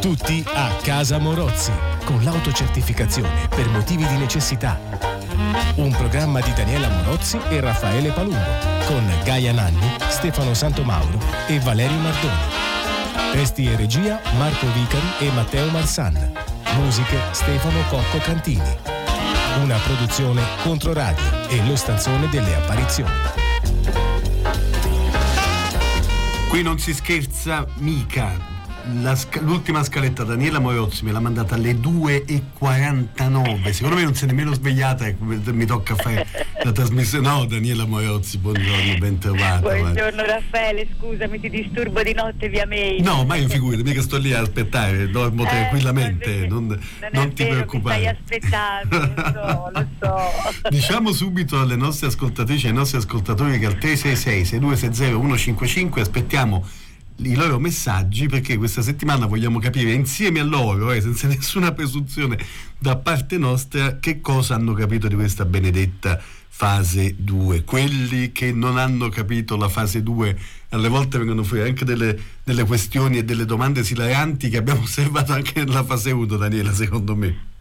Tutti a Casa Morozzi, con l'autocertificazione per motivi di necessità. Un programma di Daniela Morozzi e Raffaele Palumbo, con Gaia Nanni, Stefano Santomauro e Valerio Mardoni. Testi e regia Marco Vicari e Matteo Marsan. Musiche Stefano Cocco Cantini. Una produzione Controradio e lo stanzone delle apparizioni. Qui non si scherza mica, sca- l'ultima scaletta Daniela Morozzi me l'ha mandata alle 2.49 secondo me non si è nemmeno svegliata e mi tocca fare la trasmissione. No Daniela Morozzi buongiorno ben trovata buongiorno ma... Raffaele scusami ti disturbo di notte via mail. No ma io figurati mica sto lì a aspettare dormo eh, tranquillamente non, non, non ti vero, preoccupare stai aspettando lo so, lo so. Diciamo subito alle nostre ascoltatrici e ai nostri ascoltatori che al 366 6260 155 aspettiamo i loro messaggi perché questa settimana vogliamo capire insieme a loro, eh, senza nessuna presunzione da parte nostra, che cosa hanno capito di questa benedetta fase 2. Quelli che non hanno capito la fase 2 alle volte vengono fuori anche delle, delle questioni e delle domande esilaranti che abbiamo osservato anche nella fase 1, Daniela, secondo me.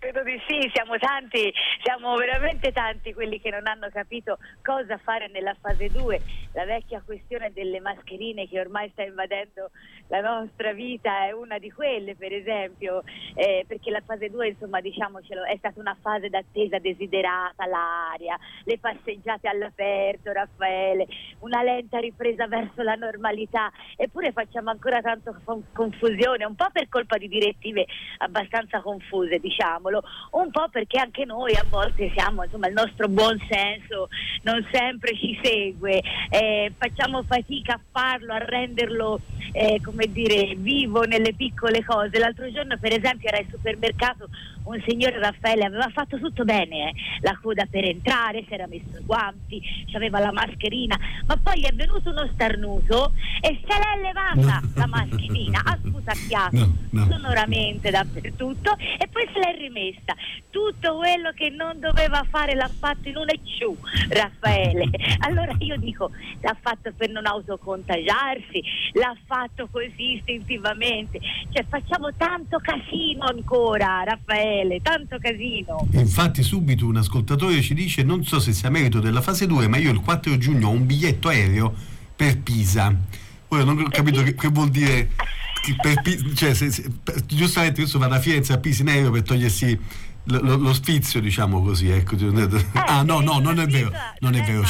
Credo di sì, siamo tanti, siamo veramente tanti quelli che non hanno capito cosa fare nella fase 2. La vecchia questione delle mascherine che ormai sta invadendo la nostra vita è una di quelle, per esempio, eh, perché la fase 2, insomma, diciamocelo, è stata una fase d'attesa desiderata, l'aria, le passeggiate all'aperto, Raffaele, una lenta ripresa verso la normalità, eppure facciamo ancora tanto confusione, un po' per colpa di direttive abbastanza confuse, diciamo tavolo, un po' perché anche noi a volte siamo, insomma, il nostro buon senso non sempre ci segue, eh, facciamo fatica a farlo, a renderlo, eh, come dire, vivo nelle piccole cose. L'altro giorno, per esempio, era al supermercato un signore Raffaele aveva fatto tutto bene, eh? la coda per entrare, si era messo i guanti, aveva la mascherina, ma poi è venuto uno starnuto e se l'è levata no. la mascherina, ha sputacchiato no, no. sonoramente dappertutto e poi se l'è rimessa. Tutto quello che non doveva fare l'ha fatto in un ecciù, Raffaele. Allora io dico, l'ha fatto per non autocontagiarsi, l'ha fatto così istintivamente, cioè facciamo tanto casino ancora, Raffaele Raffaele, tanto casino. Infatti subito un ascoltatore ci dice non so se sia merito della fase 2, ma io il 4 giugno ho un biglietto aereo per Pisa. Ora non ho capito che, che vuol dire per Pisa, cioè, se, se, per, giustamente adesso va da Firenze a Pisa in aereo per togliersi lo, lo, sfizio, diciamo così. Ecco. Eh, ah, no, no, non è vero. Non è vero.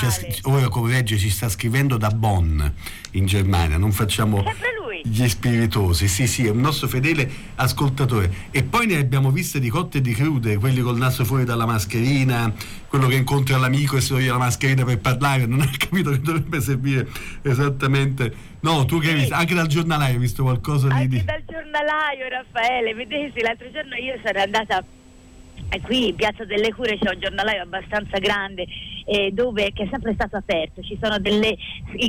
ora come legge ci sta scrivendo da Bonn in Germania. Non facciamo gli spiritosi. Sì, sì, è un nostro fedele ascoltatore. E poi ne abbiamo viste di cotte e di crude, quelli col naso fuori dalla mascherina, quello che incontra l'amico e si toglie la mascherina per parlare. Non ha capito che dovrebbe servire esattamente. No, tu che hai visto? Anche dal giornalaio hai visto qualcosa di. Anche dal giornalaio, Raffaele. Vedete, l'altro giorno io sono andata e qui in Piazza delle Cure c'è un giornalaio abbastanza grande eh, dove, che è sempre stato aperto, ci sono delle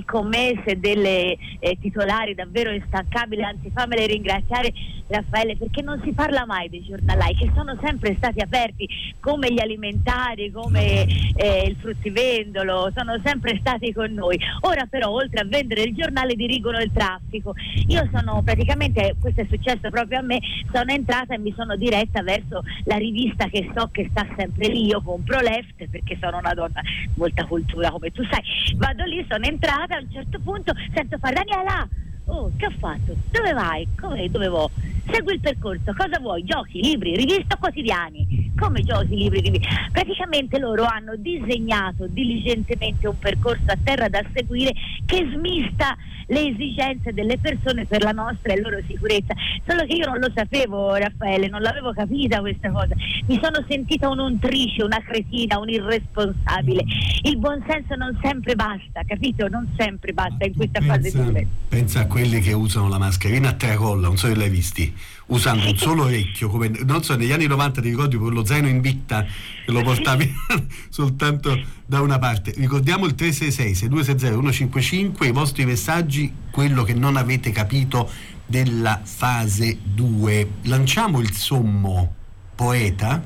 commesse, delle eh, titolari davvero instancabili, anzi fammele ringraziare Raffaele perché non si parla mai dei giornalai che sono sempre stati aperti come gli alimentari, come eh, il fruttivendolo, sono sempre stati con noi. Ora però oltre a vendere il giornale dirigono il traffico. Io sono praticamente, questo è successo proprio a me, sono entrata e mi sono diretta verso la rivista che so che sta sempre lì, io compro left perché sono una donna molta cultura come tu sai, vado lì, sono entrata, a un certo punto sento fare Daniela, oh che ho fatto? Dove vai? Come dove vo? Segui il percorso, cosa vuoi? Giochi, libri, riviste quotidiani? Come giochi, libri, riviste? Praticamente loro hanno disegnato diligentemente un percorso a terra da seguire che smista le esigenze delle persone per la nostra e loro sicurezza. Solo che io non lo sapevo, Raffaele, non l'avevo capita questa cosa. Mi sono sentita un'untrice, una cretina, un irresponsabile. Il buonsenso non sempre basta, capito? Non sempre basta in questa pensa, fase dure. Pensa a quelli che usano la mascherina a tracolla, non so se l'hai visti usando un solo orecchio, come non so, negli anni 90 ti ricordi quello zaino in bitta che lo portavi soltanto da una parte. Ricordiamo il 366 6260 155, i vostri messaggi, quello che non avete capito della fase 2. Lanciamo il sommo poeta?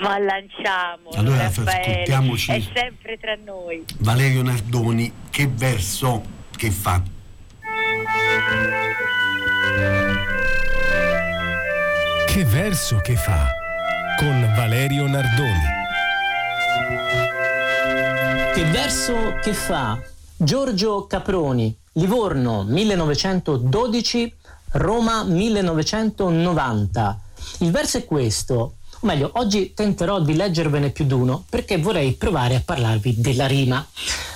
Ma lanciamo, allora Raffaele, ascoltiamoci. È sempre tra noi. Valerio Nardoni, che verso che fa? Che verso che fa? Con Valerio Nardoni. Che verso che fa? Giorgio Caproni, Livorno 1912, Roma 1990. Il verso è questo, o meglio, oggi tenterò di leggervene più d'uno perché vorrei provare a parlarvi della rima.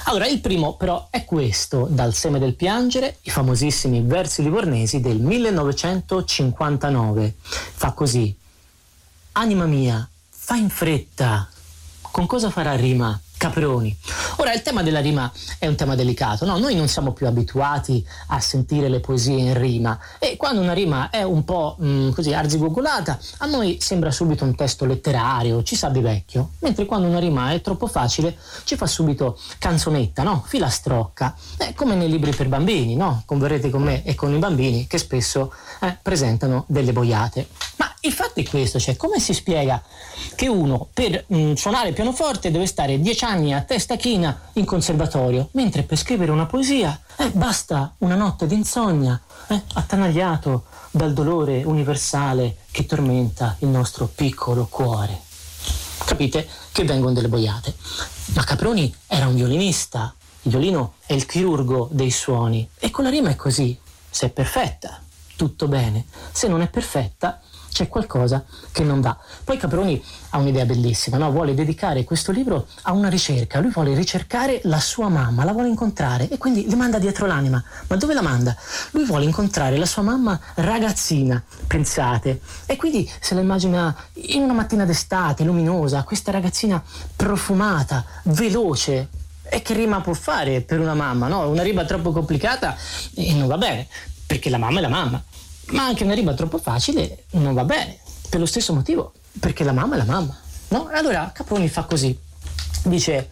Allora, il primo però è questo, dal seme del piangere, i famosissimi versi livornesi del 1959. Fa così. Anima mia, fa in fretta. Con cosa farà rima? Caproni. Ora, il tema della rima è un tema delicato, no? Noi non siamo più abituati a sentire le poesie in rima e quando una rima è un po' mh, mm, così arzigogolata, a noi sembra subito un testo letterario, ci sa di vecchio, mentre quando una rima è troppo facile ci fa subito canzonetta, no? Filastrocca, eh, come nei libri per bambini, no? Converrete con me e con i bambini che spesso eh, presentano delle boiate. Ma il fatto è questo, cioè come si spiega che uno per mh, mm, suonare pianoforte deve stare dieci anni a testa china in conservatorio, mentre per scrivere una poesia eh, basta una notte d'insonnia, eh, attanagliato dal dolore universale che tormenta il nostro piccolo cuore. Capite che vengono delle boiate. Ma Caproni era un violinista, il violino è il chirurgo dei suoni e con la rima è così, se è perfetta, tutto bene, se non è perfetta, c'è qualcosa che non va. Poi Caproni ha un'idea bellissima, no? vuole dedicare questo libro a una ricerca, lui vuole ricercare la sua mamma, la vuole incontrare e quindi le manda dietro l'anima. Ma dove la manda? Lui vuole incontrare la sua mamma ragazzina, pensate, e quindi se la immagina in una mattina d'estate, luminosa, questa ragazzina profumata, veloce, e che rima può fare per una mamma, no? Una rima troppo complicata e non va bene, perché la mamma è la mamma ma anche una riba troppo facile non va bene, per lo stesso motivo, perché la mamma è la mamma. No? Allora Caproni fa così, dice,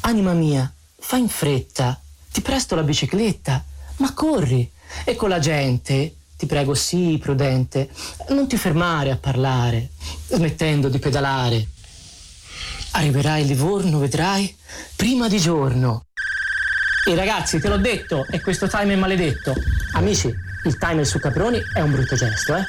anima mia, fa in fretta, ti presto la bicicletta, ma corri. E con la gente, ti prego, sii prudente, non ti fermare a parlare, smettendo di pedalare. Arriverai a Livorno, vedrai, prima di giorno. E ragazzi, te l'ho detto, e questo time maledetto. Amici, il timer su Caproni è un brutto gesto, eh?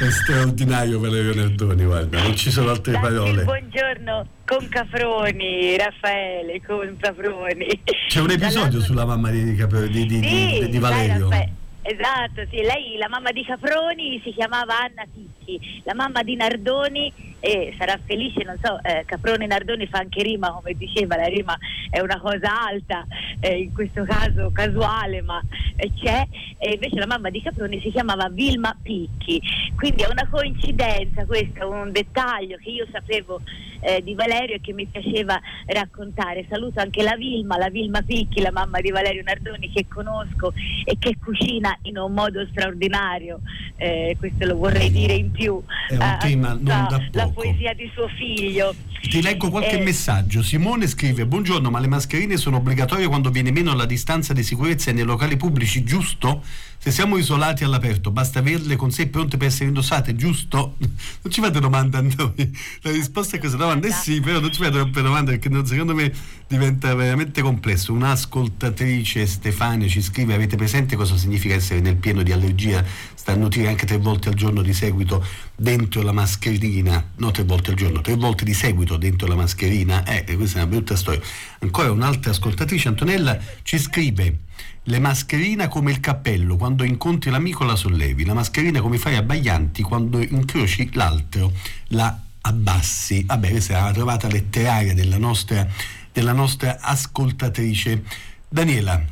È straordinario Valerio Nardoni, guarda, non ci sono altre Datti parole. Buongiorno con Caproni, Raffaele, con Caproni. C'è un episodio sulla mamma di, Capro, di, di, sì, di Valerio. Dai, esatto, sì, lei, la mamma di Caproni, si chiamava Anna Ticchi, la mamma di Nardoni e sarà felice, non so, eh, Caprone Nardoni fa anche rima, come diceva, la rima è una cosa alta, eh, in questo caso casuale, ma eh, c'è, e invece la mamma di Caproni si chiamava Vilma Picchi, quindi è una coincidenza questo, un dettaglio che io sapevo eh, di Valerio e che mi piaceva raccontare. Saluto anche la Vilma, la Vilma Picchi, la mamma di Valerio Nardoni che conosco e che cucina in un modo straordinario, eh, questo lo vorrei dire in più. È un tema non da poco poesia di suo figlio. Ti leggo qualche eh, messaggio. Simone scrive: Buongiorno, ma le mascherine sono obbligatorie quando viene meno la distanza di sicurezza nei locali pubblici, giusto? Se siamo isolati all'aperto, basta averle con sé pronte per essere indossate, giusto? Non ci fate domande a noi. La risposta a questa domanda è sì, però non ci fate troppe domande perché secondo me diventa veramente complesso. Un'ascoltatrice Stefania ci scrive: Avete presente cosa significa essere nel pieno di allergia? Starnutire anche tre volte al giorno di seguito dentro la mascherina, no tre volte al giorno, tre volte di seguito dentro la mascherina. Eh, questa è una brutta storia. Ancora un'altra ascoltatrice, Antonella, ci scrive le mascherine come il cappello, quando incontri l'amico la sollevi, la mascherina come fai a Baglianti quando incroci l'altro, la abbassi. Vabbè, questa è la trovata letteraria della nostra, della nostra ascoltatrice. Daniela.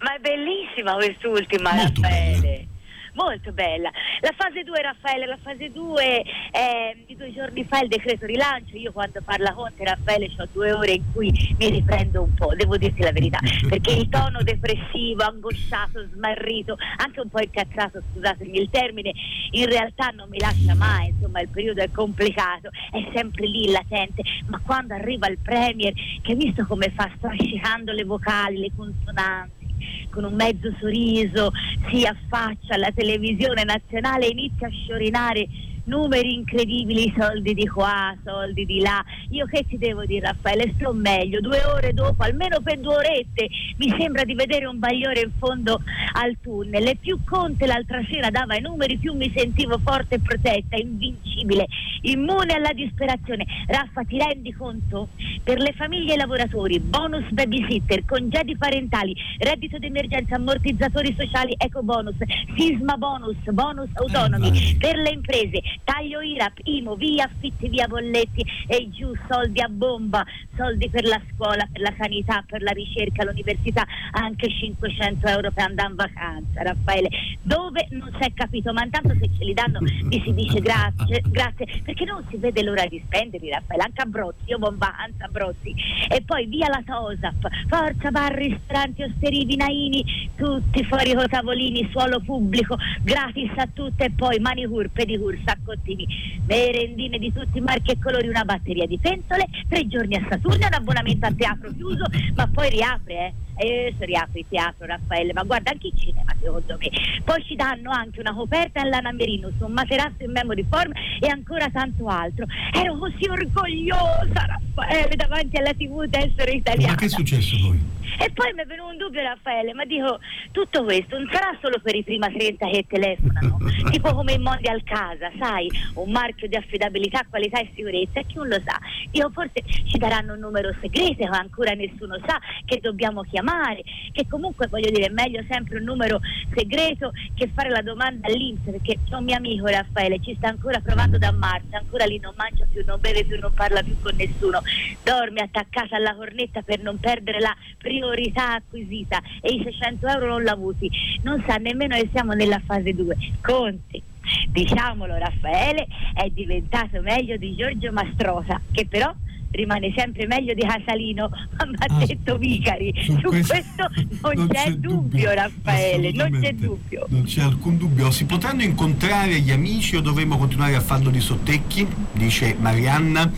Ma è bellissima quest'ultima, Molto Raffaele. Bella molto bella. La fase 2 Raffaele, la fase 2 eh, di due giorni fa il decreto rilancio, io quando parla con te Raffaele ho due ore in cui mi riprendo un po', devo dirti la verità, perché il tono depressivo, angosciato, smarrito, anche un po' incazzato, scusatemi il termine, in realtà non mi lascia mai, insomma il periodo è complicato, è sempre lì latente, ma quando arriva il Premier, che visto come fa strascicando le vocali, le consonanti, con un mezzo sorriso si affaccia alla televisione nazionale e inizia a sciorinare numeri incredibili, soldi di qua, soldi di là. Io che ti devo dire Raffaele, sto meglio, due ore dopo, almeno per due orette, mi sembra di vedere un bagliore in fondo al tunnel. E più Conte l'altra sera dava i numeri, più mi sentivo forte e protetta, invincibile, immune alla disperazione. Raffa, ti rendi conto? Per le famiglie e i lavoratori, bonus babysitter, congedi parentali, reddito d'emergenza, ammortizzatori sociali, eco bonus, sisma bonus, bonus autonomi, eh, per le imprese, taglio IRAP, IMO, via affitti, via bolletti e giù soldi a bomba, soldi per la scuola, per la sanità, per la ricerca, l'università, anche 500 euro per andare in vacanza, Raffaele. Dove non si è capito, ma intanto se ce li danno mi si dice grazie, grazie, perché non si vede l'ora di spenderli, Raffaele, anche a Brozzi, io buon vacanza a Brozzi. E poi via la TOSAP, forza bar, ristoranti, osterie, naini, tutti fuori con tavolini, suolo pubblico, gratis a tutte e poi manicure, pedicure, saccottini, merendine di tutti i marchi e colori, una batteria di pentole, tre giorni a Saturno, un abbonamento a teatro chiuso, ma poi riapre, eh e si riapre il teatro Raffaele, ma guarda anche il cinema secondo me. Poi ci danno anche una coperta all'Ana Merino su un materasso in memory form e ancora tanto altro. Ero così orgogliosa Raffaele davanti alla tv di essere italiana. Ma che è successo poi? E poi mi è venuto un dubbio Raffaele, ma dico, tutto questo non sarà solo per i prima 30 che telefonano, tipo come il Mondial Casa, sai, un marchio di affidabilità, qualità e sicurezza, e chi non lo sa? Io forse ci daranno un numero segreto, ma ancora nessuno sa che dobbiamo chiamare, che comunque voglio dire è meglio sempre un numero segreto che fare la domanda all'Inps, perché c'è un mio amico Raffaele, ci sta ancora provando da marzo, ancora lì non mangia più, non beve più, non parla più con nessuno, dorme attaccata alla cornetta per non perdere la priorità acquisita e i 600 euro non l'ha avuti, non sa nemmeno che siamo nella fase 2. Conti. Diciamolo Raffaele è diventato meglio di Giorgio Mastrosa che però rimane sempre meglio di Casalino, ma mi ha ah, detto Vicari. Su, su questo, questo non, non, c'è, c'è dubbio, dubbio Raffaele, non c'è dubbio. Non c'è alcun dubbio. Si potranno incontrare gli amici o dovremmo continuare a farlo di sottecchi? Dice Marianna.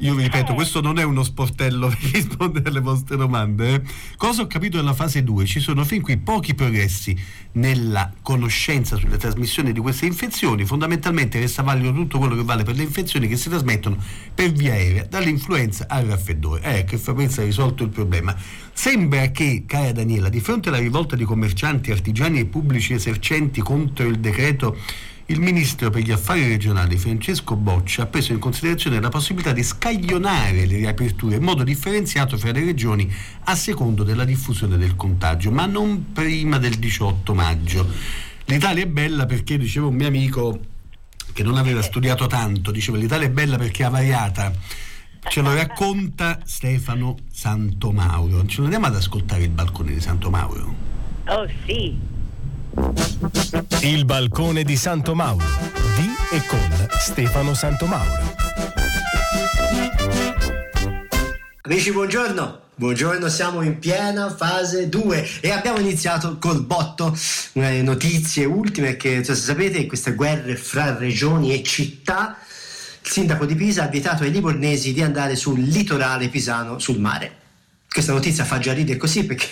Io vi ripeto, eh. questo non è uno sportello per rispondere alle vostre domande. Eh. Cosa ho capito nella fase 2? Ci sono fin qui pochi progressi nella conoscenza sulle trasmissioni di queste infezioni. Fondamentalmente resta valido tutto quello che vale per le infezioni che si trasmettono per via aerea, dall'influenza al raffreddore. Eh, che Fabrizi ha risolto il problema. Sembra che, cara Daniela, di fronte alla rivolta di commercianti, artigiani e pubblici esercenti contro il decreto il ministro per gli affari regionali Francesco Boccia ha preso in considerazione la possibilità di scaglionare le riaperture in modo differenziato fra le regioni a secondo della diffusione del contagio, ma non prima del 18 maggio. L'Italia è bella perché, diceva un mio amico che non aveva studiato tanto, diceva l'Italia è bella perché è variata. Ce lo racconta Stefano Santomauro. Ce lo andiamo ad ascoltare il balcone di Santomauro? Oh sì, il balcone di Santo Mauro di e con Stefano Santo Mauro. Amici, buongiorno. Buongiorno, siamo in piena fase 2 e abbiamo iniziato col botto. Eh, notizie ultime che cioè, sapete, queste guerre fra regioni e città. Il sindaco di Pisa ha vietato ai livornesi di andare sul litorale pisano sul mare. Questa notizia fa già ridere così perché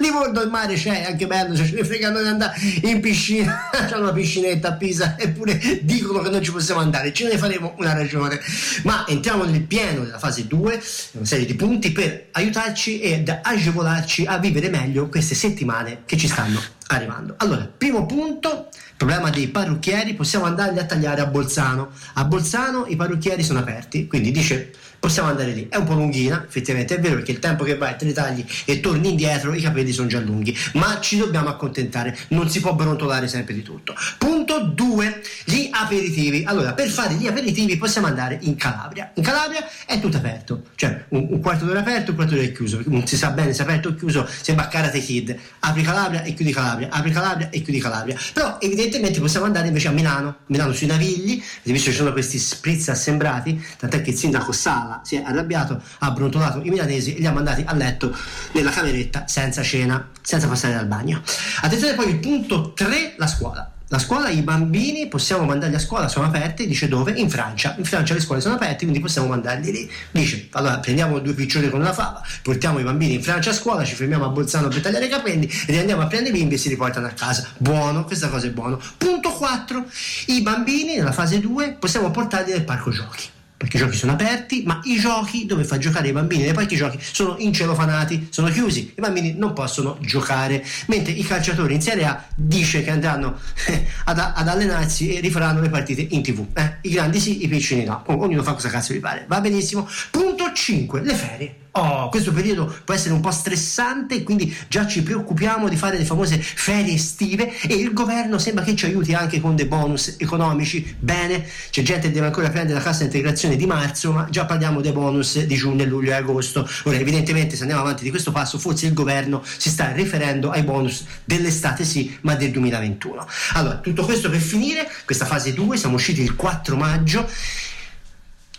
Livorno il mare c'è, anche bello, cioè ce ne fregano di andare in piscina, c'è una piscinetta a Pisa, eppure dicono che non ci possiamo andare, ce ne faremo una ragione. Ma entriamo nel pieno della fase 2, una serie di punti per aiutarci ed agevolarci a vivere meglio queste settimane che ci stanno arrivando. Allora, primo punto, problema dei parrucchieri, possiamo andarli a tagliare a Bolzano. A Bolzano i parrucchieri sono aperti, quindi dice possiamo andare lì. È un po' lunghina, effettivamente è vero perché il tempo che vai, te li tagli e torni indietro, i capelli sono già lunghi, ma ci dobbiamo accontentare, non si può brontolare sempre di tutto. Punto 2, gli aperitivi. Allora, per fare gli aperitivi possiamo andare in Calabria. In Calabria è tutto aperto, cioè un, un quarto d'ora aperto, un quarto d'ora chiuso, non si sa bene se è aperto o chiuso, sembra Karate Kid. Apri Calabria e chiudi Calabria, apri Calabria e chiudi Calabria. Però evidentemente possiamo andare invece a Milano, Milano sui Navigli, visto che ci sono questi spritz assembrati, tant'è che il sindaco Sala Sala si è arrabbiato, ha brontolato i milanesi e li ha mandati a letto nella cameretta senza cena, senza passare dal bagno. Attenzione poi il punto 3, la scuola. la scuola, i bambini possiamo mandarli a scuola, sono aperti, dice dove? In Francia. In Francia le scuole sono aperte, quindi possiamo mandarli lì. Dice, allora prendiamo due piccioni con una fava, portiamo i bambini in Francia a scuola, ci fermiamo a Bolzano per tagliare i capelli e andiamo a prendere i bimbi e si riportano a casa. Buono, questa cosa è buono. Punto 4. I bambini nella fase 2 possiamo portarli nel parco giochi perché i giochi sono aperti, ma i giochi dove fa giocare i bambini nei parchi giochi sono incelofanati, sono chiusi, i bambini non possono giocare, mentre i calciatori in Serie A dice che andranno eh, ad, ad, allenarsi e rifaranno le partite in tv. Eh? I grandi sì, i piccini no, ognuno fa cosa cazzo gli pare, va benissimo. Punto 5, le ferie. Oh, questo periodo può essere un po' stressante, quindi già ci preoccupiamo di fare le famose ferie estive e il governo sembra che ci aiuti anche con dei bonus economici. Bene, c'è gente che deve ancora prendere la cassa integrazione di marzo, ma già parliamo dei bonus di giugno, luglio e agosto. Ora, evidentemente, se andiamo avanti di questo passo, forse il governo si sta riferendo ai bonus dell'estate, sì, ma del 2021. Allora, tutto questo per finire, questa fase 2, siamo usciti il 4 maggio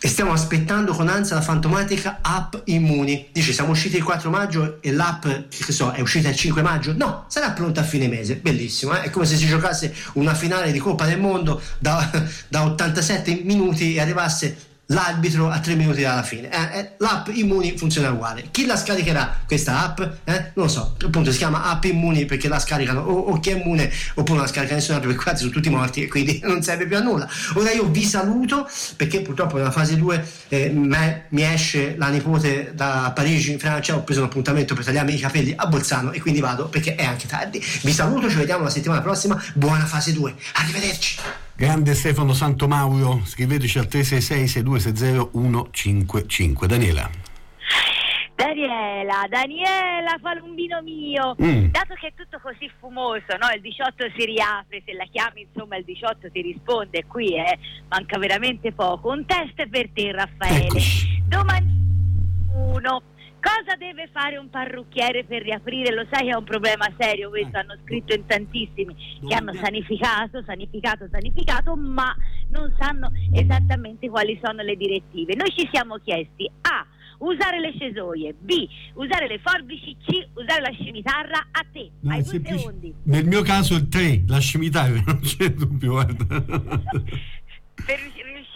e stiamo aspettando con ansia la fantomatica app Immuni. Dice siamo usciti il 4 maggio e l'app che so, è uscita il 5 maggio? No, sarà pronta a fine mese. Bellissimo, eh? è come se si giocasse una finale di Coppa del Mondo da, da 87 minuti e arrivasse l'arbitro a tre minuti dalla fine. Eh, eh, l'app Immuni funziona uguale. Chi la scaricherà questa app? Eh? Non lo so, appunto si chiama app Immuni perché la scaricano o, o chi è immune oppure non la scarica nessun altro perché quasi sono tutti morti e quindi non serve più a nulla. Ora io vi saluto perché purtroppo nella fase 2 eh, me, mi esce la nipote da Parigi in Francia, ho preso un appuntamento per tagliarmi i capelli a Bolzano e quindi vado perché è anche tardi. Vi saluto, ci vediamo la settimana prossima. Buona fase 2. Arrivederci. Grande Stefano Santomauro, scriveteci al 366 6260 155. Daniela. Daniela, Daniela, Falumbino mio, mm. dato che è tutto così fumoso, no? il 18 si riapre, se la chiami insomma il 18 ti risponde, qui eh, manca veramente poco. Un test per te Raffaele. Eccoci. Domani uno Cosa deve fare un parrucchiere per riaprire? Lo sai che è un problema serio, questo hanno scritto in tantissimi che hanno sanificato, sanificato, sanificato, ma non sanno esattamente quali sono le direttive. Noi ci siamo chiesti A. Usare le cesoie, B. Usare le forbici, C. Usare la scimitarra. A te, no, hai due secondi. Nel mio caso il 3, la scimitarra, non c'è dubbio, guarda. per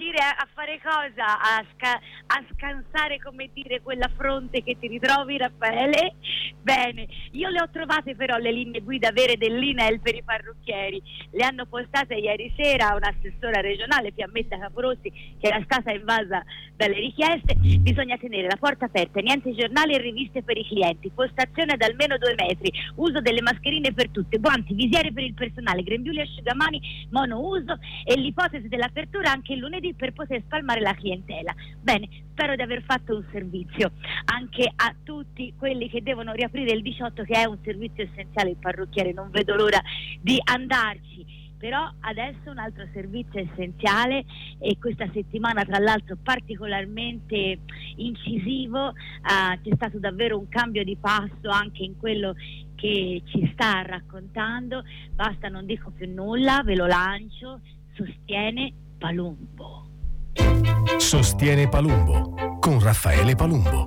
riuscire a, a fare cosa? A, sca- a, scansare, come dire, quella fronte che ti ritrovi, Raffaele? Bene, io le ho trovate però le linee guida vere dell'INEL per i parrucchieri. Le hanno postate ieri sera un'assessora regionale, Fiammetta Caporossi, che era stata invasa dalle richieste. Bisogna tenere la porta aperta, niente giornali e riviste per i clienti, postazione ad almeno due metri, uso delle mascherine per tutte, guanti, visiere per il personale, grembiuli asciugamani monouso e l'ipotesi dell'apertura anche il lunedì per poter spalmare la clientela. Bene, spero di aver fatto un servizio anche a tutti quelli che devono riaprire il 18 che è un servizio essenziale il parrucchiere, non vedo l'ora di andarci. Però adesso un altro servizio essenziale e questa settimana tra l'altro particolarmente incisivo eh, c'è stato davvero un cambio di passo anche in quello che ci sta raccontando. Basta non dico più nulla ve lo lancio. Sostiene Palumbo Sostiene Palumbo con Raffaele Palumbo.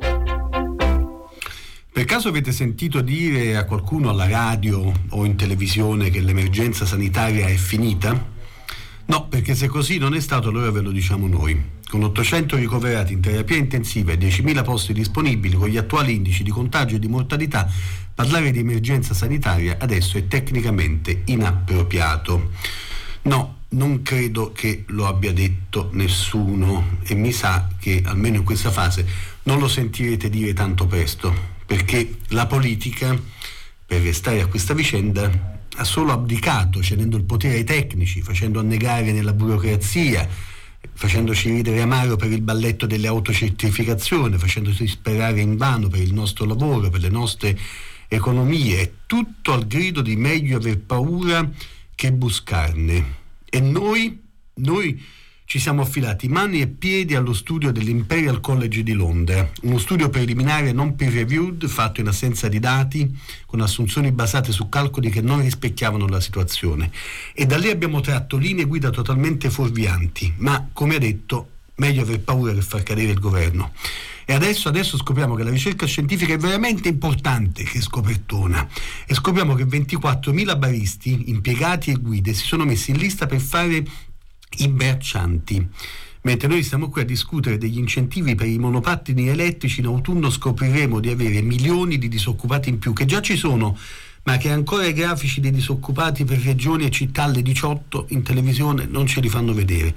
Per caso avete sentito dire a qualcuno alla radio o in televisione che l'emergenza sanitaria è finita? No, perché se così non è stato allora ve lo diciamo noi. Con 800 ricoverati in terapia intensiva e 10.000 posti disponibili con gli attuali indici di contagio e di mortalità, parlare di emergenza sanitaria adesso è tecnicamente inappropriato. No, non credo che lo abbia detto nessuno e mi sa che almeno in questa fase non lo sentirete dire tanto presto, perché la politica, per restare a questa vicenda, ha solo abdicato, cedendo il potere ai tecnici, facendo annegare nella burocrazia, facendoci ridere amaro per il balletto delle autocertificazioni, facendoci sperare in vano per il nostro lavoro, per le nostre economie, tutto al grido di meglio aver paura che buscarne. E noi, noi ci siamo affilati mani e piedi allo studio dell'Imperial College di Londra, uno studio preliminare non peer reviewed fatto in assenza di dati, con assunzioni basate su calcoli che non rispecchiavano la situazione. E da lì abbiamo tratto linee guida totalmente fuorvianti, ma come ha detto, meglio aver paura che far cadere il governo. E adesso, adesso scopriamo che la ricerca scientifica è veramente importante, che scopertona. E scopriamo che 24.000 baristi, impiegati e guide si sono messi in lista per fare i braccianti. Mentre noi stiamo qui a discutere degli incentivi per i monopattini elettrici, in autunno scopriremo di avere milioni di disoccupati in più, che già ci sono, ma che ancora i grafici dei disoccupati per regioni e città alle 18 in televisione non ce li fanno vedere.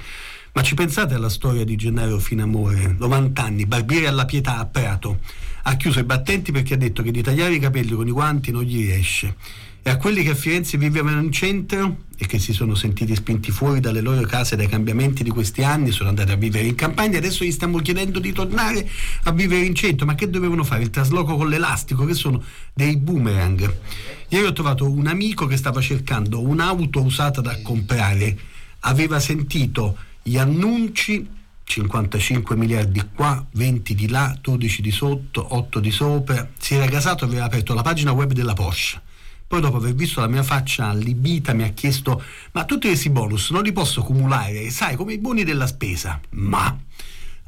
Ma ci pensate alla storia di Gennaro Finamore, 90 anni, barbiere alla pietà a Prato. Ha chiuso i battenti perché ha detto che di tagliare i capelli con i guanti non gli riesce e a quelli che a Firenze vivevano in centro e che si sono sentiti spinti fuori dalle loro case dai cambiamenti di questi anni, sono andati a vivere in campagna, adesso gli stiamo chiedendo di tornare a vivere in centro, ma che dovevano fare? Il trasloco con l'elastico, che sono dei boomerang. Ieri ho trovato un amico che stava cercando un'auto usata da comprare, aveva sentito gli annunci 55 miliardi qua, 20 di là, 12 di sotto, 8 di sopra, si era casato e aveva aperto la pagina web della Porsche poi dopo aver visto la mia faccia allibita mi ha chiesto ma tutti questi bonus non li posso cumulare, sai, come i buoni della spesa. Ma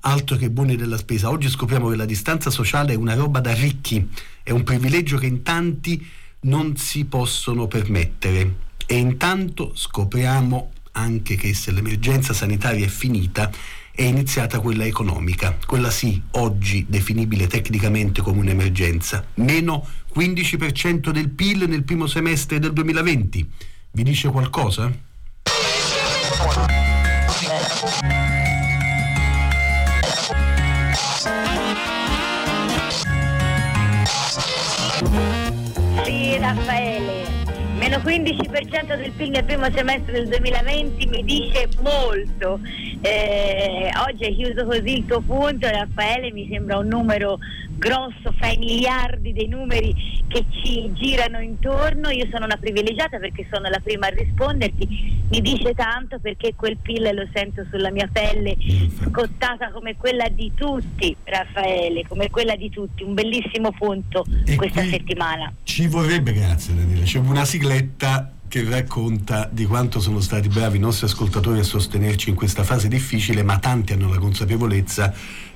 altro che buoni della spesa, oggi scopriamo che la distanza sociale è una roba da ricchi, è un privilegio che in tanti non si possono permettere. E intanto scopriamo anche che se l'emergenza sanitaria è finita, è iniziata quella economica, quella sì, oggi definibile tecnicamente come un'emergenza, meno 15% del PIL nel primo semestre del 2020. Vi dice qualcosa? Sì, Raffaele, meno 15% del PIL nel primo semestre del 2020 mi dice molto. Eh, oggi è chiuso così il tuo punto, Raffaele, mi sembra un numero grosso fra i miliardi dei numeri che ci girano intorno. Io sono una privilegiata perché sono la prima a risponderti. Mi dice tanto perché quel PIL lo sento sulla mia pelle, scottata come quella di tutti, Raffaele, come quella di tutti. Un bellissimo punto e questa settimana. Ci vorrebbe, grazie Daniele, c'è una sigletta che racconta di quanto sono stati bravi i nostri ascoltatori a sostenerci in questa fase difficile, ma tanti hanno la consapevolezza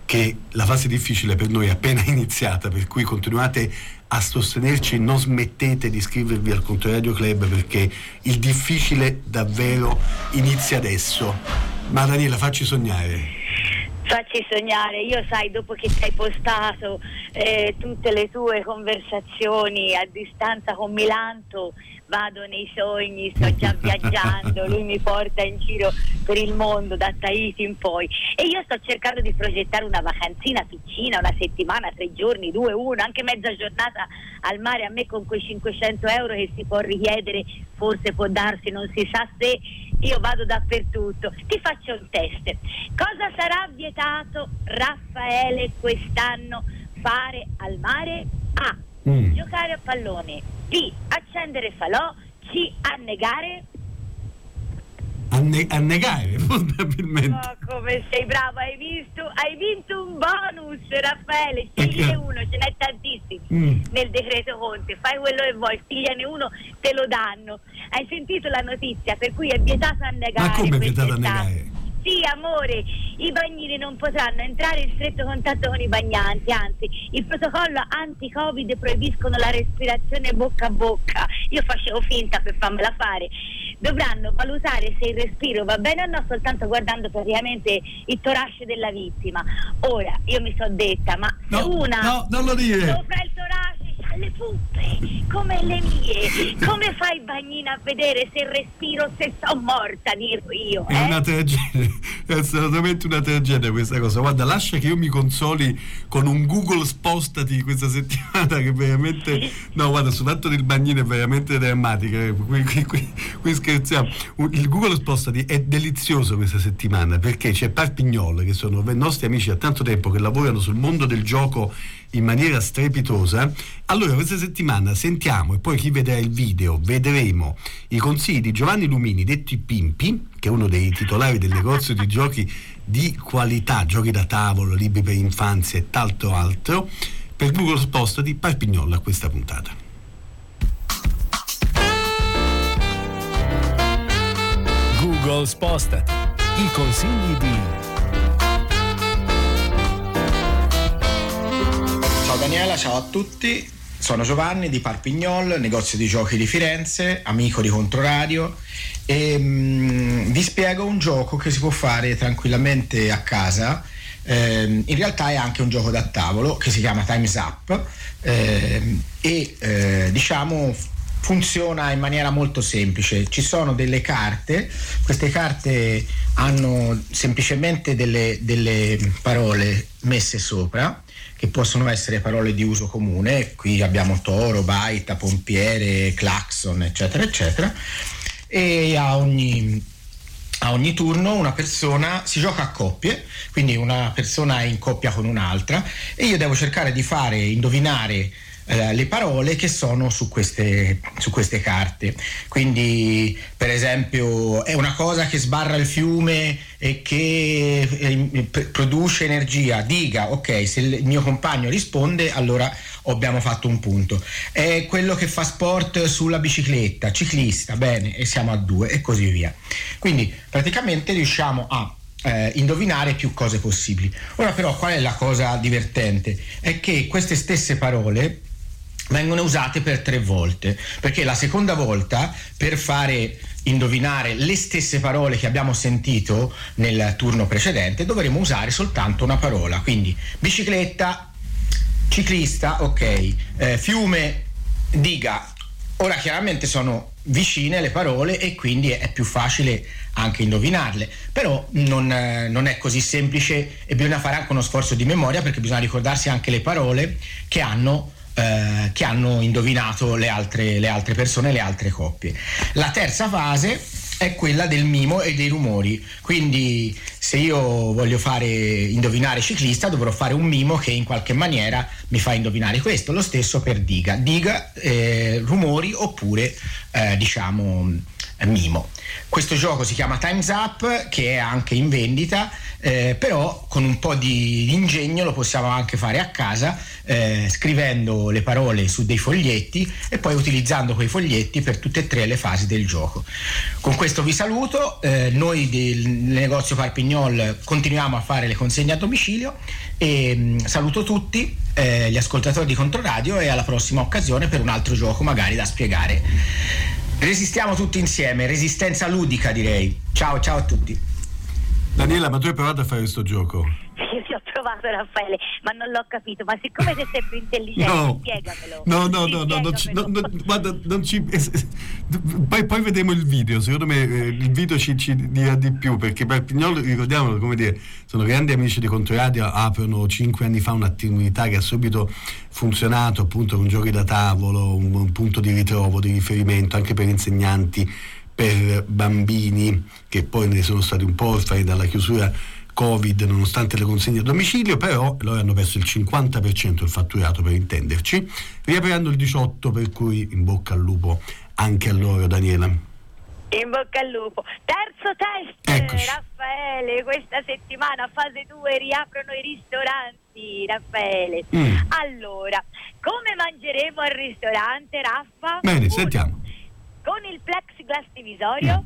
che la fase difficile per noi è appena iniziata, per cui continuate a sostenerci, non smettete di iscrivervi al Controradio Club perché il difficile davvero inizia adesso. Ma Daniela, facci sognare. Facci sognare, io sai, dopo che ti hai postato eh, tutte le tue conversazioni a distanza con Milanto, vado nei sogni, sto già viaggiando, lui mi porta in giro per il mondo da Tahiti in poi e io sto cercando di progettare una vacanzina piccina, una settimana, tre giorni, due, uno, anche mezza giornata al mare a me con quei 500 euro che si può richiedere, forse può darsi, non si sa se io vado dappertutto. Ti faccio un test. Cosa sarà vietato Raffaele quest'anno fare al mare? A. Mm. Giocare a pallone. B. Accendere falò. C. Annegare. Anne- annegare probabilmente. Oh, come sei bravo, hai visto? Hai vinto un bonus, Raffaele. Scegliene uno, ce n'è tantissimi mm. nel decreto Conte. Fai quello che vuoi, scegliene uno, te lo danno. Hai sentito la notizia per cui è vietato annegare? Ma come è vietato annegare? Sì, amore, i bagnini non potranno entrare in stretto contatto con i bagnanti, anzi, il protocollo anti-Covid proibiscono la respirazione bocca a bocca. Io facevo finta per farmela fare. Dovranno valutare se il respiro va bene o no soltanto guardando praticamente il torace della vittima. Ora, io mi sono detta, ma no, se una no, non lo dire. sopra il torace le puppe come le mie. Come fai bagnina a vedere se respiro se sto morta dirò io eh? è una tragedia è assolutamente una tragedia questa cosa. Guarda lascia che io mi consoli con un google spostati questa settimana che veramente no guarda soltanto il bagnino è veramente drammatica eh, qui, qui, qui, qui scherziamo. Il google spostati è delizioso questa settimana perché c'è Parpignol che sono i nostri amici da tanto tempo che lavorano sul mondo del gioco in maniera strepitosa. Allora questa settimana sentiamo e poi chi vedrà il video vedremo i consigli di Giovanni Lumini, detti Pimpi, che è uno dei titolari del negozio di giochi di qualità, giochi da tavolo, libri per infanzia e tanto altro, per Google Sposta di Parpignola a questa puntata. Google Spostati. I consigli di Daniela, ciao a tutti. Sono Giovanni di Parpignol, negozio di giochi di Firenze, amico di Controradio e mh, vi spiego un gioco che si può fare tranquillamente a casa. Eh, in realtà è anche un gioco da tavolo che si chiama Time's Up eh, e eh, diciamo funziona in maniera molto semplice. Ci sono delle carte, queste carte hanno semplicemente delle, delle parole messe sopra che possono essere parole di uso comune, qui abbiamo toro, baita, pompiere, clacson, eccetera, eccetera, e a ogni, a ogni turno una persona si gioca a coppie, quindi una persona è in coppia con un'altra e io devo cercare di fare indovinare eh, le parole che sono su queste, su queste carte. Quindi, per esempio, è una cosa che sbarra il fiume e che eh, produce energia. Diga, ok, se il mio compagno risponde, allora abbiamo fatto un punto. È quello che fa sport sulla bicicletta, ciclista, bene, e siamo a due e così via. Quindi praticamente riusciamo a eh, indovinare più cose possibili. Ora però qual è la cosa divertente? È che queste stesse parole vengono usate per tre volte, perché la seconda volta per fare indovinare le stesse parole che abbiamo sentito nel turno precedente dovremo usare soltanto una parola, quindi bicicletta, ciclista, ok, eh, fiume, diga. Ora chiaramente sono vicine le parole e quindi è più facile anche indovinarle, però non, eh, non, è così semplice e bisogna fare anche uno sforzo di memoria perché bisogna ricordarsi anche le parole che hanno eh, che hanno indovinato le altre, le altre persone, le altre coppie. La terza fase è quella del mimo e dei rumori. Quindi se io voglio fare indovinare ciclista dovrò fare un mimo che in qualche maniera mi fa indovinare questo. Lo stesso per diga. Diga eh, rumori oppure eh, diciamo mimo. Questo gioco si chiama Time's Up che è anche in vendita eh, però con un po' di ingegno lo possiamo anche fare a casa eh, scrivendo le parole su dei foglietti e poi utilizzando quei foglietti per tutte e tre le fasi del gioco. Con questo vi saluto, eh, noi del negozio Parpignol continuiamo a fare le consegne a domicilio e mh, mm, saluto tutti eh, gli ascoltatori di Controradio e alla prossima occasione per un altro gioco magari da spiegare. Resistiamo tutti insieme, resistenza ludica direi. Ciao ciao a tutti. Daniela, ma tu hai provato a fare questo gioco? Provato Raffaele, ma non l'ho capito. Ma siccome sei sempre intelligente, no. spiegamelo. No, no, no, no, non ci, no, no, guarda, non ci, poi, poi vedremo il video. Secondo me eh, il video ci, ci dirà di più perché per Pignolo, ricordiamolo, come dire, sono grandi amici di Controradio, aprono cinque anni fa un'attività che ha subito funzionato, appunto, con giochi da tavolo, un, un punto di ritrovo, di riferimento anche per insegnanti per bambini che poi ne sono stati un po' orfani dalla chiusura Covid nonostante le consegne a domicilio, però loro hanno perso il 50% del fatturato per intenderci, riaprendo il 18 per cui in bocca al lupo anche a loro Daniela. In bocca al lupo. Terzo test, Eccoci. Raffaele, questa settimana fase 2 riaprono i ristoranti, Raffaele. Mm. Allora, come mangeremo al ristorante, Raffa? Bene, Uno. sentiamo con il plexiglass divisorio,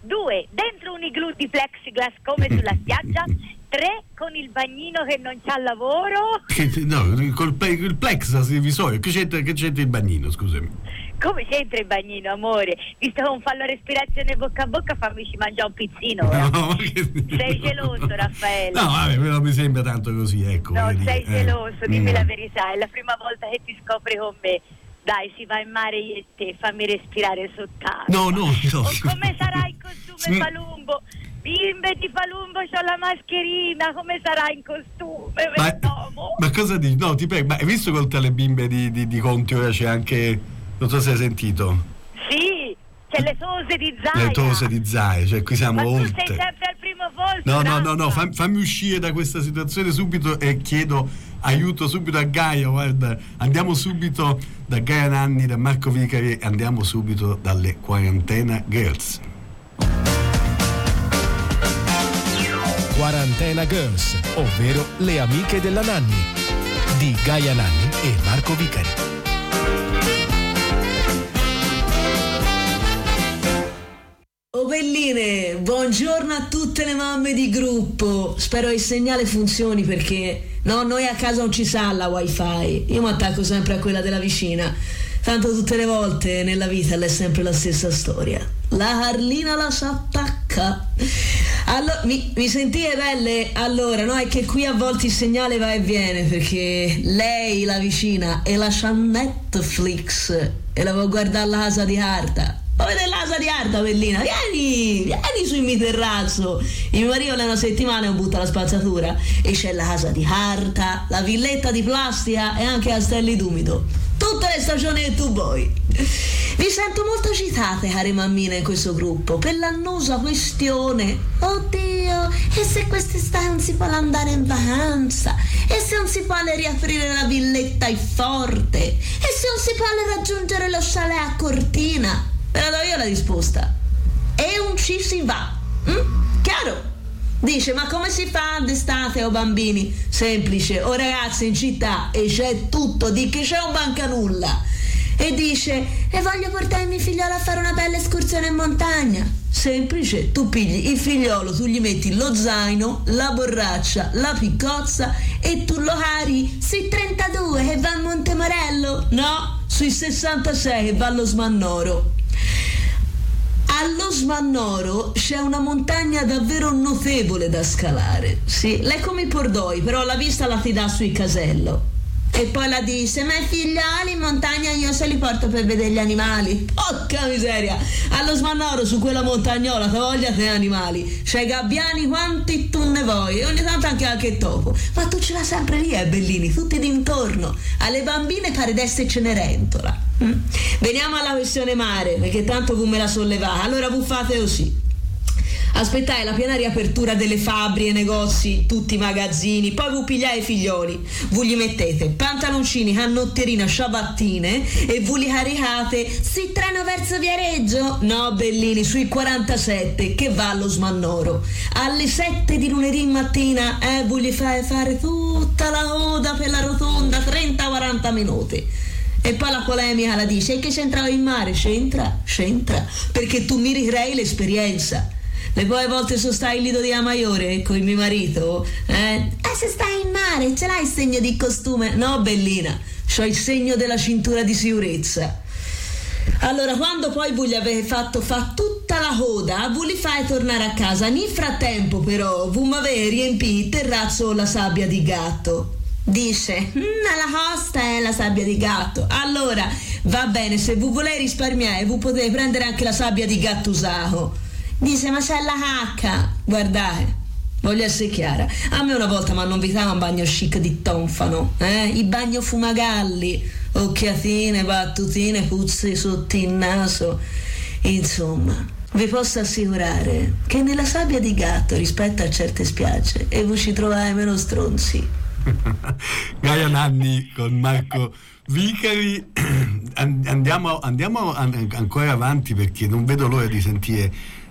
due dentro un igloo di plexiglass come sulla spiaggia, tre con il bagnino che non c'ha lavoro. no, col il plexiglass divisorio, che c'entra, che c'entra il bagnino, scusami? Come c'entra il bagnino, amore? Visto che non fa la respirazione bocca a bocca, fammici mangiare un pizzino. No, che... Sei geloso, Raffaele. No, vabbè, non mi sembra tanto così, ecco. No, sei dire. geloso, eh. dimmi mm. la verità, è la prima volta che ti scopri con me dai, si va in mare io e te, fammi respirare sott'acqua. No, no, no. O come sarà il costume Palumbo? Bimbe di Palumbo, c'ho la mascherina, come sarà in costume? Ma, ma cosa dici? No, ti prego, ma hai visto con le bimbe di, di, di Conti ora c'è anche, non so se hai sentito? Sì, c'è le tose di Zai. Le tose di Zai, cioè qui siamo ma oltre. sei sempre al posto. No, no, no, no, fammi, fammi uscire da questa situazione subito e chiedo aiuto subito a Gaia, guarda, andiamo subito da Gaia Nanni, da Marco Vicari, andiamo subito dalle Quarantena Girls. Quarantena Girls, ovvero le amiche della Nanni, di Gaia Nanni e Marco Vicari. Belline, buongiorno a tutte le mamme di gruppo. Spero il segnale funzioni perché no, noi a casa non ci sa la wifi. Io mi attacco sempre a quella della vicina. Tanto tutte le volte nella vita è sempre la stessa storia. La Carlina la s'attacca. Allora, mi, mi sentite belle? Allora, no, è che qui a volte il segnale va e viene perché lei, la vicina, e la Netflix e la vuoi guardare alla casa di carta. Vuoi vedere la casa di carta, Bellina? Vieni, vieni sul mio terrazzo. Il mio marito è una settimana e butta la spazzatura e c'è la casa di carta, la villetta di plastica e anche castelli d'umido. Tutte le stagioni che tu vuoi. Vi sento molto citate, care mammine, in questo gruppo, per l'annosa questione. Oddio, e se quest'estate non si può andare in vacanza? E se non si può riaprire la villetta in forte? E se non si può raggiungere lo chalet a Cortina? Ve la do io la risposta. E un ci si va. Mm? Chiaro? Dice, ma come si fa d'estate o oh bambini? Semplice, o oh ragazzi in città e c'è tutto, di che c'è un bancanulla e dice e voglio portare mio figliolo a fare una bella escursione in montagna. Semplice, tu pigli il figliolo, tu gli metti lo zaino, la borraccia, la piccozza e tu lo cari sui 32 che va a Monte Morello? No, sui 66 che va allo Smannoro. Allo Smannoro c'è una montagna davvero notevole da scalare. Sì, lei come i Pordoi, però la vista la ti dà sui casello. E poi la disse, ma i figlioli in montagna io se li porto per vedere gli animali. Porca miseria! Allo Smannoro su quella montagnola, che voglia te animali. C'è gabbiani quanti tu ne vuoi, e ogni tanto anche qualche topo. Ma tu ce l'hai sempre lì, eh, bellini, tutti d'intorno. Alle bambine pare d'essere Cenerentola. Mm? Veniamo alla questione mare, perché tanto come la sollevate. Allora vous fate così aspettai la piena riapertura delle fabbriche, negozi, tutti i magazzini, poi vi pigliate i figlioli, voi gli mettete pantaloncini, canotterina, ciabattine e voi li caricate si treno verso Viareggio? No, bellini, sui 47 che va allo Smannoro. Alle 7 di lunedì mattina, eh, voi gli fai fare tutta la coda per la rotonda, 30-40 minuti. E poi la polemica la dice, e che c'entrava in mare? C'entra, c'entra, perché tu mi ricrei l'esperienza. E poi a volte sono stai in lido di Amaiore con il mio marito. Eh? eh, se stai in mare, ce l'hai il segno di costume? No, bellina, c'ho il segno della cintura di sicurezza. Allora, quando poi voi gli avete fatto fa tutta la coda, voi li fai tornare a casa. Nel frattempo, però, voi mi avete riempito il terrazzo con la sabbia di gatto. Dice, mm, la costa è la sabbia di gatto. Allora, va bene, se voi volete risparmiare, voi potete prendere anche la sabbia di gatto usato. Dice, ma c'è la cacca. Guardate, voglio essere chiara. A me una volta mi hanno invitato a un bagno chic di tonfano, eh? Il bagno fumagalli, occhiatine, battutine, puzze sotto il naso. Insomma, vi posso assicurare che nella sabbia di gatto rispetto a certe spiagge e voi ci trovate meno stronzi. Gaia Nanni con Marco Vicari. Andiamo, andiamo ancora avanti perché non vedo l'ora di sentire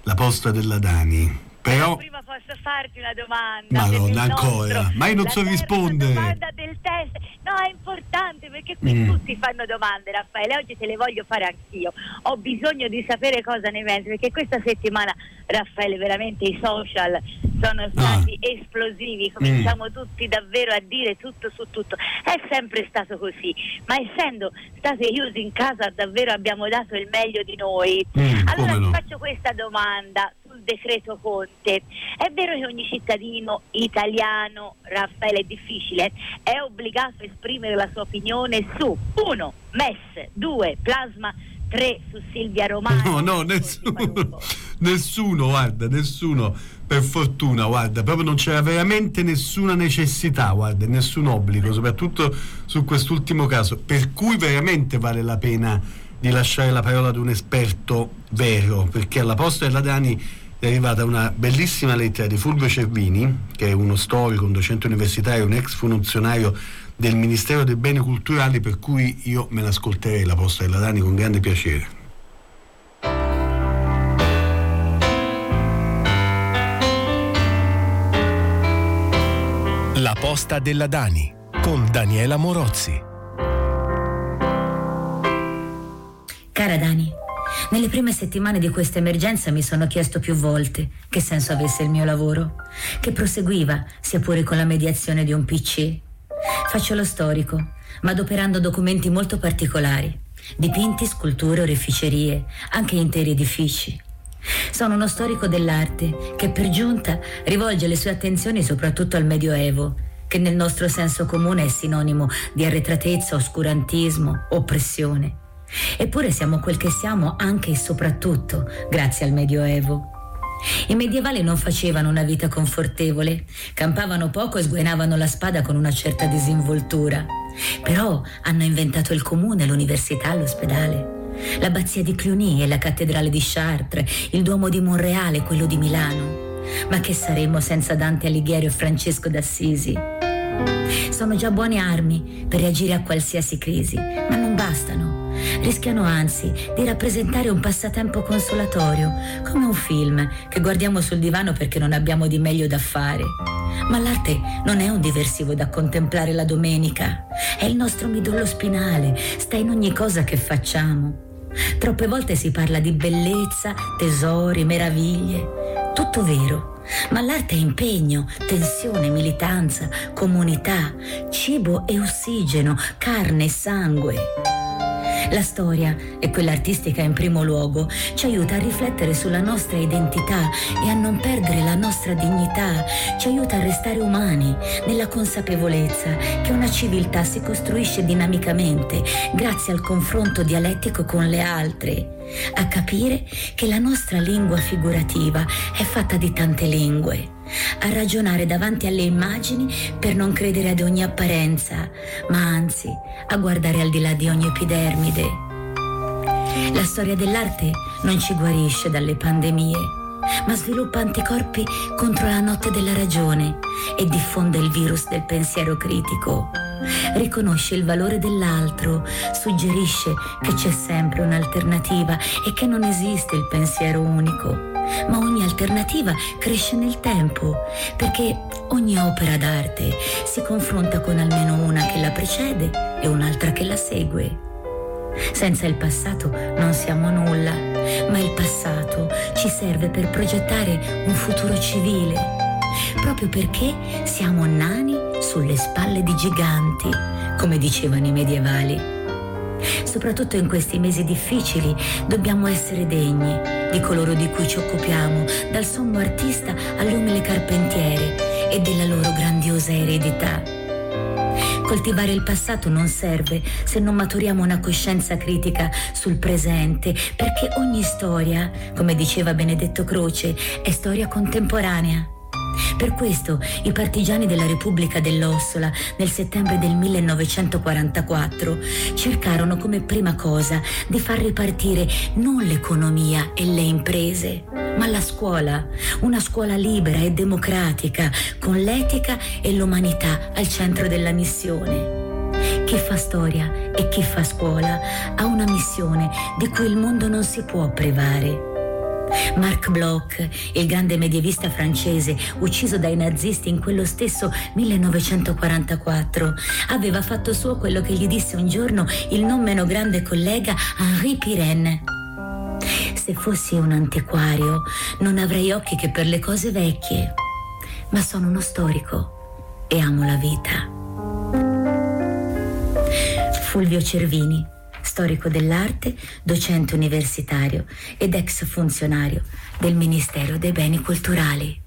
la posta della Dani. Però... Prima posso farti una domanda. Madonna, ancora. Nostro, ma io non so rispondere. Domanda del test. No, è importante perché qui mm. tutti fanno domande, Raffaele. Oggi te le voglio fare anch'io. Ho bisogno di sapere cosa ne pensi perché questa settimana, Raffaele, veramente i social sono ah. stati ah. esplosivi. Cominciamo mm. tutti davvero a dire tutto su tutto. È sempre stato così, ma essendo state chiusi in casa davvero abbiamo dato il meglio di noi. Mm, allora ti no. faccio questa domanda decreto Conte. È vero che ogni cittadino italiano, Raffaele, è difficile, è obbligato a esprimere la sua opinione su 1. MES, 2. Plasma 3 su Silvia Romano. No, no, nessuno, nessuno, guarda, nessuno, per fortuna, guarda, proprio non c'era veramente nessuna necessità, guarda, nessun obbligo, soprattutto su quest'ultimo caso, per cui veramente vale la pena di lasciare la parola ad un esperto vero, perché alla posta della Dani è arrivata una bellissima lettera di Fulvio Cervini, che è uno storico, un docente universitario, un ex funzionario del Ministero dei Beni Culturali, per cui io me l'ascolterei la posta della Dani con grande piacere. La posta della Dani con Daniela Morozzi. Cara Dani, Nelle prime settimane di questa emergenza mi sono chiesto più volte che senso avesse il mio lavoro, che proseguiva, sia pure con la mediazione di un PC. Faccio lo storico, ma adoperando documenti molto particolari, dipinti, sculture, oreficerie, anche interi edifici. Sono uno storico dell'arte che per giunta rivolge le sue attenzioni soprattutto al Medioevo, che nel nostro senso comune è sinonimo di arretratezza, oscurantismo, oppressione. Eppure siamo quel che siamo anche e soprattutto grazie al Medioevo. I medievali non facevano una vita confortevole, campavano poco e sguainavano la spada con una certa disinvoltura. Però hanno inventato il comune, l'università, l'ospedale. L'abbazia di Cluny e la cattedrale di Chartres, il Duomo di Monreale e quello di Milano. Ma che saremmo senza Dante Alighieri e Francesco d'Assisi? Sono già buone armi per reagire a qualsiasi crisi, ma non bastano. Rischiano anzi di rappresentare un passatempo consolatorio, come un film che guardiamo sul divano perché non abbiamo di meglio da fare. Ma l'arte non è un diversivo da contemplare la domenica, è il nostro midollo spinale, sta in ogni cosa che facciamo. Troppe volte si parla di bellezza, tesori, meraviglie. Tutto vero, ma l'arte è impegno, tensione, militanza, comunità, cibo e ossigeno, carne e sangue. La storia, e quella artistica in primo luogo, ci aiuta a riflettere sulla nostra identità e a non perdere la nostra dignità, ci aiuta a restare umani, nella consapevolezza che una civiltà si costruisce dinamicamente grazie al confronto dialettico con le altre, a capire che la nostra lingua figurativa è fatta di tante lingue a ragionare davanti alle immagini per non credere ad ogni apparenza, ma anzi a guardare al di là di ogni epidermide. La storia dell'arte non ci guarisce dalle pandemie, ma sviluppa anticorpi contro la notte della ragione e diffonde il virus del pensiero critico. Riconosce il valore dell'altro, suggerisce che c'è sempre un'alternativa e che non esiste il pensiero unico ma ogni alternativa cresce nel tempo, perché ogni opera d'arte si confronta con almeno una che la precede e un'altra che la segue. Senza il passato non siamo nulla, ma il passato ci serve per progettare un futuro civile, proprio perché siamo nani sulle spalle di giganti, come dicevano i medievali. Soprattutto in questi mesi difficili dobbiamo essere degni di coloro di cui ci occupiamo, dal sommo artista all'umile carpentiere e della loro grandiosa eredità. Coltivare il passato non serve se non maturiamo una coscienza critica sul presente, perché ogni storia, come diceva Benedetto Croce, è storia contemporanea. Per questo i partigiani della Repubblica dell'Ossola nel settembre del 1944 cercarono come prima cosa di far ripartire non l'economia e le imprese, ma la scuola, una scuola libera e democratica, con l'etica e l'umanità al centro della missione. Chi fa storia e chi fa scuola ha una missione di cui il mondo non si può privare. Marc Bloch, il grande medievista francese ucciso dai nazisti in quello stesso 1944, aveva fatto suo quello che gli disse un giorno il non meno grande collega Henri Pirenne. Se fossi un antiquario non avrei occhi che per le cose vecchie, ma sono uno storico e amo la vita. Fulvio Cervini storico dell'arte, docente universitario ed ex funzionario del Ministero dei Beni Culturali.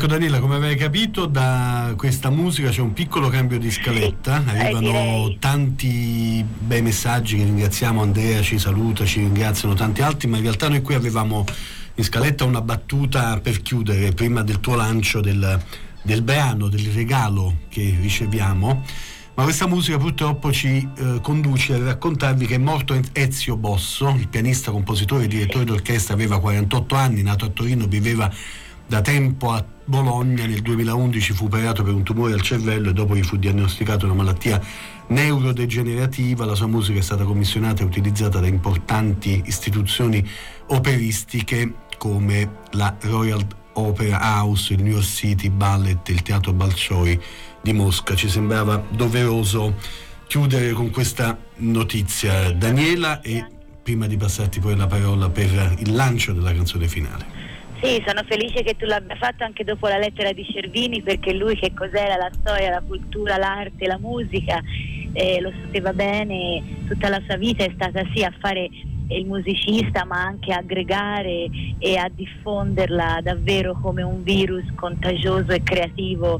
Ecco Daniela, come avrai capito da questa musica c'è un piccolo cambio di scaletta, Sì, eh, arrivano tanti bei messaggi che ringraziamo, Andrea ci saluta, ci ringraziano tanti altri, ma in realtà noi qui avevamo in scaletta una battuta per chiudere prima del tuo lancio del, del brano, del regalo che riceviamo. Ma questa musica purtroppo ci eh, conduce a raccontarvi che è morto Ezio Bosso, il pianista, compositore e direttore d'orchestra, aveva 48 anni, nato a Torino, viveva da tempo a Bologna nel 2011 fu operato per un tumore al cervello e dopo gli fu diagnosticata una malattia neurodegenerativa. La sua musica è stata commissionata e utilizzata da importanti istituzioni operistiche come la Royal Opera House, il New York City Ballet, il Teatro Balcioi di Mosca. Ci sembrava doveroso chiudere con questa notizia. Daniela e prima di passarti poi la parola per il lancio della canzone finale. Sì, sono felice che tu l'abbia fatto anche dopo la lettera di Cervini perché lui che cos'era la storia, la cultura, l'arte, la musica, eh, lo sapeva bene, tutta la sua vita è stata sì a fare il musicista ma anche aggregare e a diffonderla davvero come un virus contagioso e creativo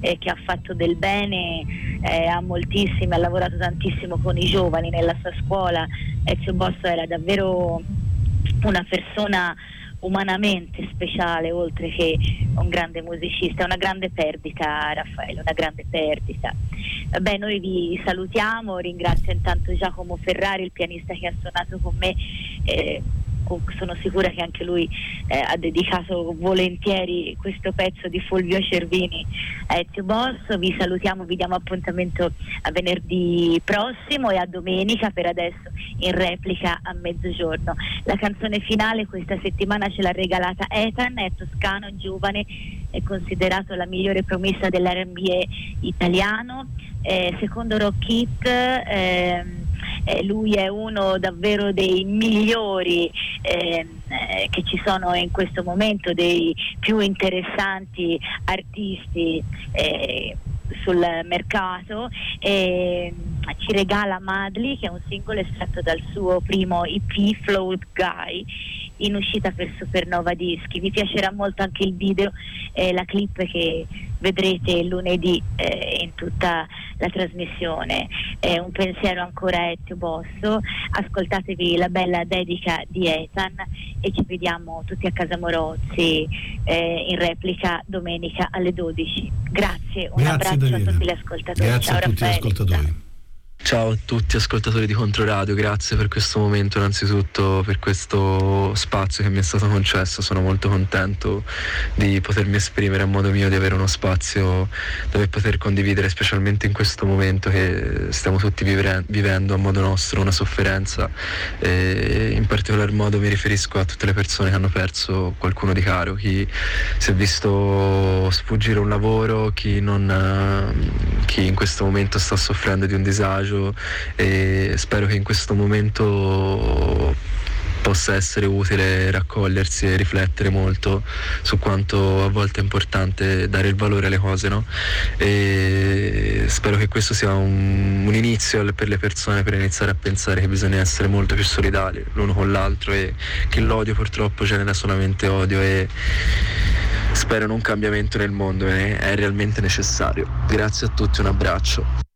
eh, che ha fatto del bene eh, a moltissimi, ha lavorato tantissimo con i giovani nella sua scuola. Ezio Bosso era davvero una persona umanamente speciale oltre che un grande musicista, è una grande perdita Raffaele, una grande perdita. Beh, noi vi salutiamo, ringrazio intanto Giacomo Ferrari, il pianista che ha suonato con me. Eh, sono sicura che anche lui eh, ha dedicato volentieri questo pezzo di Fulvio Cervini a Ezio Bosso. Vi salutiamo, vi diamo appuntamento a venerdì prossimo e a domenica per adesso in replica a mezzogiorno. La canzone finale questa settimana ce l'ha regalata Ethan, è toscano, giovane, è considerato la migliore promessa dell'RBA italiano. Eh, secondo Rock It, ehm, eh, lui è uno davvero dei migliori ehm, eh, che ci sono in questo momento, dei più interessanti artisti eh, sul mercato. E ci regala Madly che è un singolo estratto dal suo primo EP Float Guy in uscita per Supernova Dischi. Vi piacerà molto anche il video e la clip che vedrete lunedì eh, in tutta la trasmissione. Eh, un pensiero ancora a Ezio Bosso, ascoltatevi la bella dedica di Ethan e ci vediamo tutti a Casa Morozzi eh, in replica domenica alle 12. Grazie, un Grazie, abbraccio Daniela. a tutti gli ascoltatori. Grazie Ciao a tutti Raffaele. gli ascoltatori. Ciao a tutti ascoltatori di Controradio, grazie per questo momento, innanzitutto per questo spazio che mi è stato concesso, sono molto contento di potermi esprimere a modo mio, di avere uno spazio dove poter condividere, specialmente in questo momento che stiamo tutti vivere- vivendo a modo nostro una sofferenza. E in particolar modo mi riferisco a tutte le persone che hanno perso qualcuno di caro, chi si è visto sfuggire un lavoro, chi, non, chi in questo momento sta soffrendo di un disagio e spero che in questo momento possa essere utile raccogliersi e riflettere molto su quanto a volte è importante dare il valore alle cose, no? Spero che questo sia un, un inizio per le persone per iniziare a pensare che bisogna essere molto più solidali l'uno con l'altro e che l'odio purtroppo genera solamente odio e spero in un cambiamento nel mondo, è, è realmente necessario. Grazie a tutti, un abbraccio.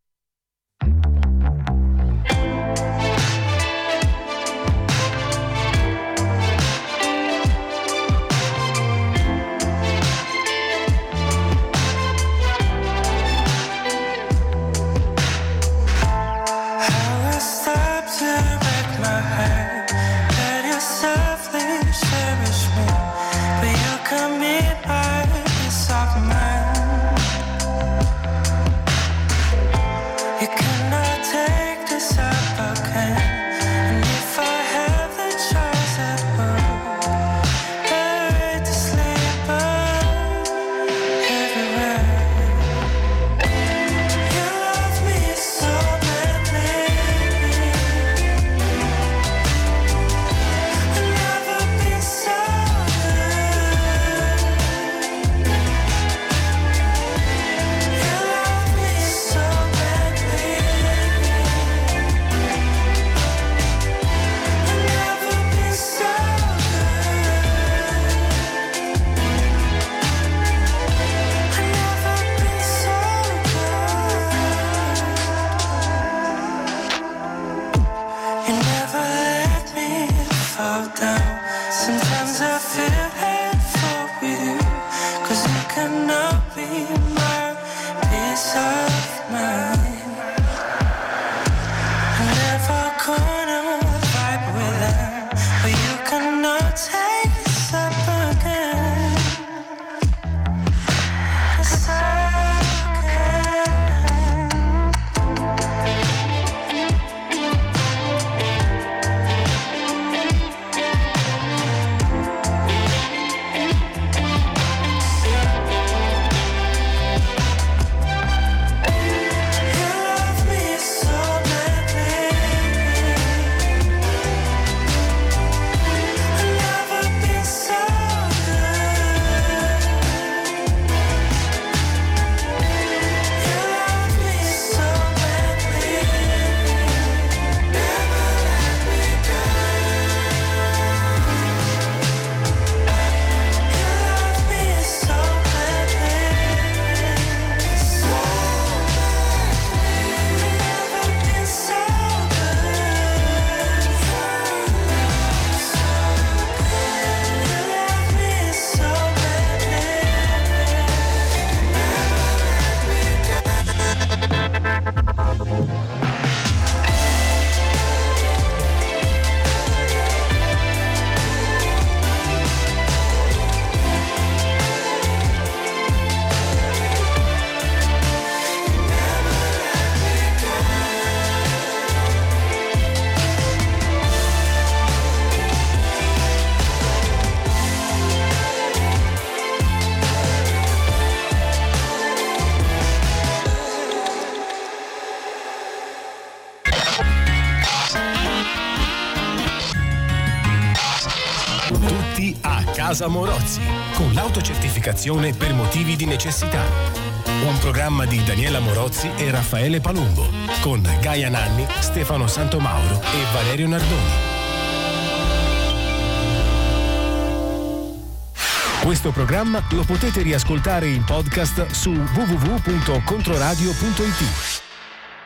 Casa Morozzi, con l'autocertificazione per motivi di necessità. Un programma di Daniela Morozzi e Raffaele Palumbo, con Gaia Nanni, Stefano Santomauro e Valerio Nardoni. Questo programma lo potete riascoltare in podcast su www.controradio.it.